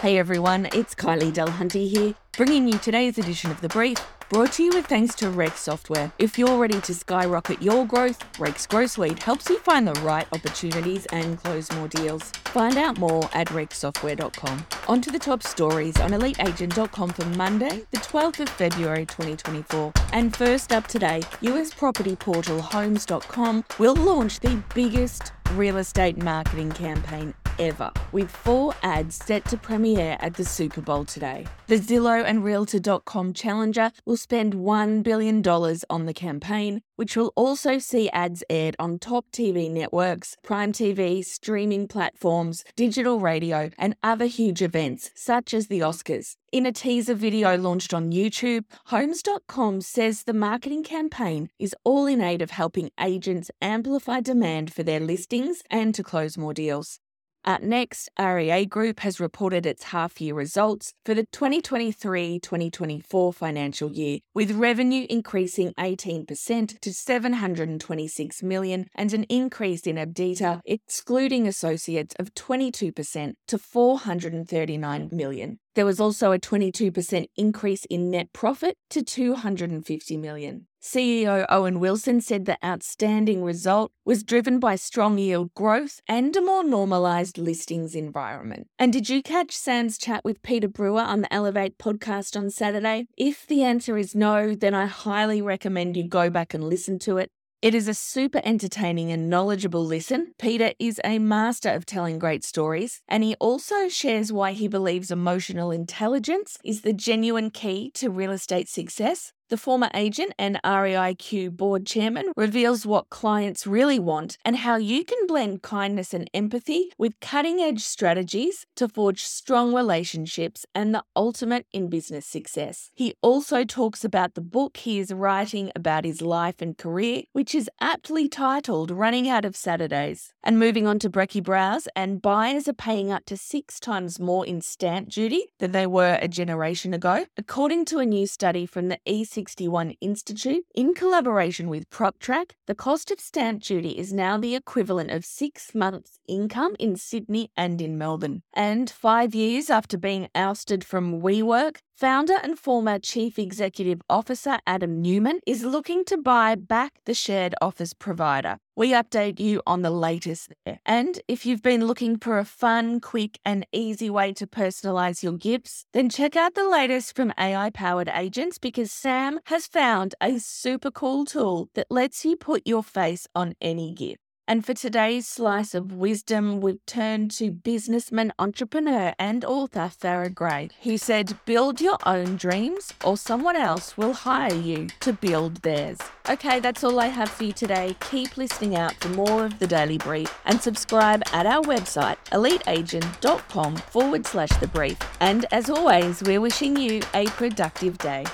Hey everyone, it's Kylie Dulhunty here, bringing you today's edition of The Brief, brought to you with thanks to Rex Software. If you're ready to skyrocket your growth, Rex Grow Suite helps you find the right opportunities and close more deals. Find out more at rexsoftware.com. On to the top stories on eliteagent.com for Monday, the 12th of February 2024. And first up today, US property portal homes.com will launch the biggest real estate marketing campaign ever, with four ads set to premiere at the Super Bowl today. The Zillow and Realtor.com challenger will spend $1 billion on the campaign, which will also see ads aired on top TV networks, Prime TV, streaming platforms, digital radio, and other huge events such as the Oscars. In a teaser video launched on YouTube, Homes.com says the marketing campaign is all in aid of helping agents amplify demand for their listings and to close more deals. At next, REA Group has reported its half year results for the 2023 2024 financial year, with revenue increasing 18% to 726 million and an increase in EBITDA, excluding associates, of 22% to 439 million. There was also a 22% increase in net profit to 250 million. CEO Owen Wilson said the outstanding result was driven by strong yield growth and a more normalized listings environment. And did you catch Sam's chat with Peter Brewer on the Elevate podcast on Saturday? If the answer is no, then I highly recommend you go back and listen to it. It is a super entertaining and knowledgeable listen. Peter is a master of telling great stories, and he also shares why he believes emotional intelligence is the genuine key to real estate success the former agent and REIQ board chairman reveals what clients really want and how you can blend kindness and empathy with cutting edge strategies to forge strong relationships and the ultimate in business success. He also talks about the book he is writing about his life and career, which is aptly titled Running Out of Saturdays. And moving on to Brecky Brows, and buyers are paying up to six times more in stamp duty than they were a generation ago, according to a new study from the EC 61 Institute, in collaboration with PropTrack, the cost of stamp duty is now the equivalent of six months' income in Sydney and in Melbourne. And five years after being ousted from WeWork, Founder and former Chief Executive Officer Adam Neumann is looking to buy back the shared office provider. We update you on the latest there. And if you've been looking for a fun, quick, and easy way to personalize your gifts, then check out the latest from AI powered agents because Sam has found a super cool tool that lets you put your face on any gift. And for today's slice of wisdom, we turn to businessman, entrepreneur, and author Farrah Gray, who said, Build your own dreams, or someone else will hire you to build theirs. Okay, that's all I have for you today. Keep listening out for more of the Daily Brief and subscribe at our website, eliteagent.com forward slash the brief. And as always, we're wishing you a productive day.